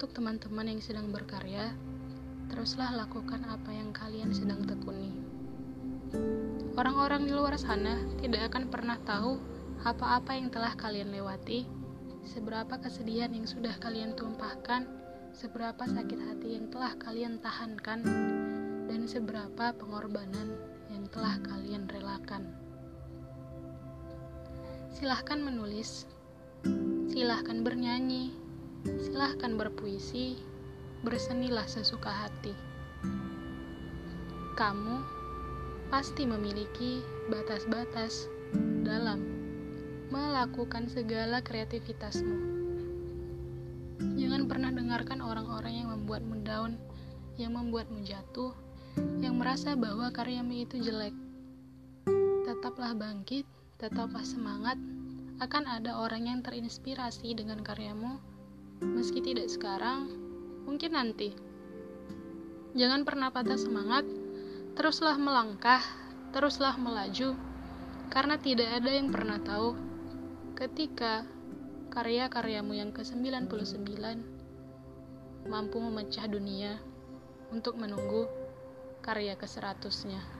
Untuk teman-teman yang sedang berkarya, teruslah lakukan apa yang kalian sedang tekuni. Orang-orang di luar sana tidak akan pernah tahu apa-apa yang telah kalian lewati, seberapa kesedihan yang sudah kalian tumpahkan, seberapa sakit hati yang telah kalian tahankan, dan seberapa pengorbanan yang telah kalian relakan. Silahkan menulis, silahkan bernyanyi, silahkan berpuisi, bersenilah sesuka hati. Kamu pasti memiliki batas-batas dalam melakukan segala kreativitasmu. Jangan pernah dengarkan orang-orang yang membuatmu down, yang membuatmu jatuh, yang merasa bahwa karyamu itu jelek. Tetaplah bangkit, tetaplah semangat, akan ada orang yang terinspirasi dengan karyamu, meski tidak sekarang, mungkin nanti. Jangan pernah patah semangat, teruslah melangkah, teruslah melaju, karena tidak ada yang pernah tahu ketika karya-karyamu yang ke-99 mampu memecah dunia untuk menunggu karya ke-100-nya.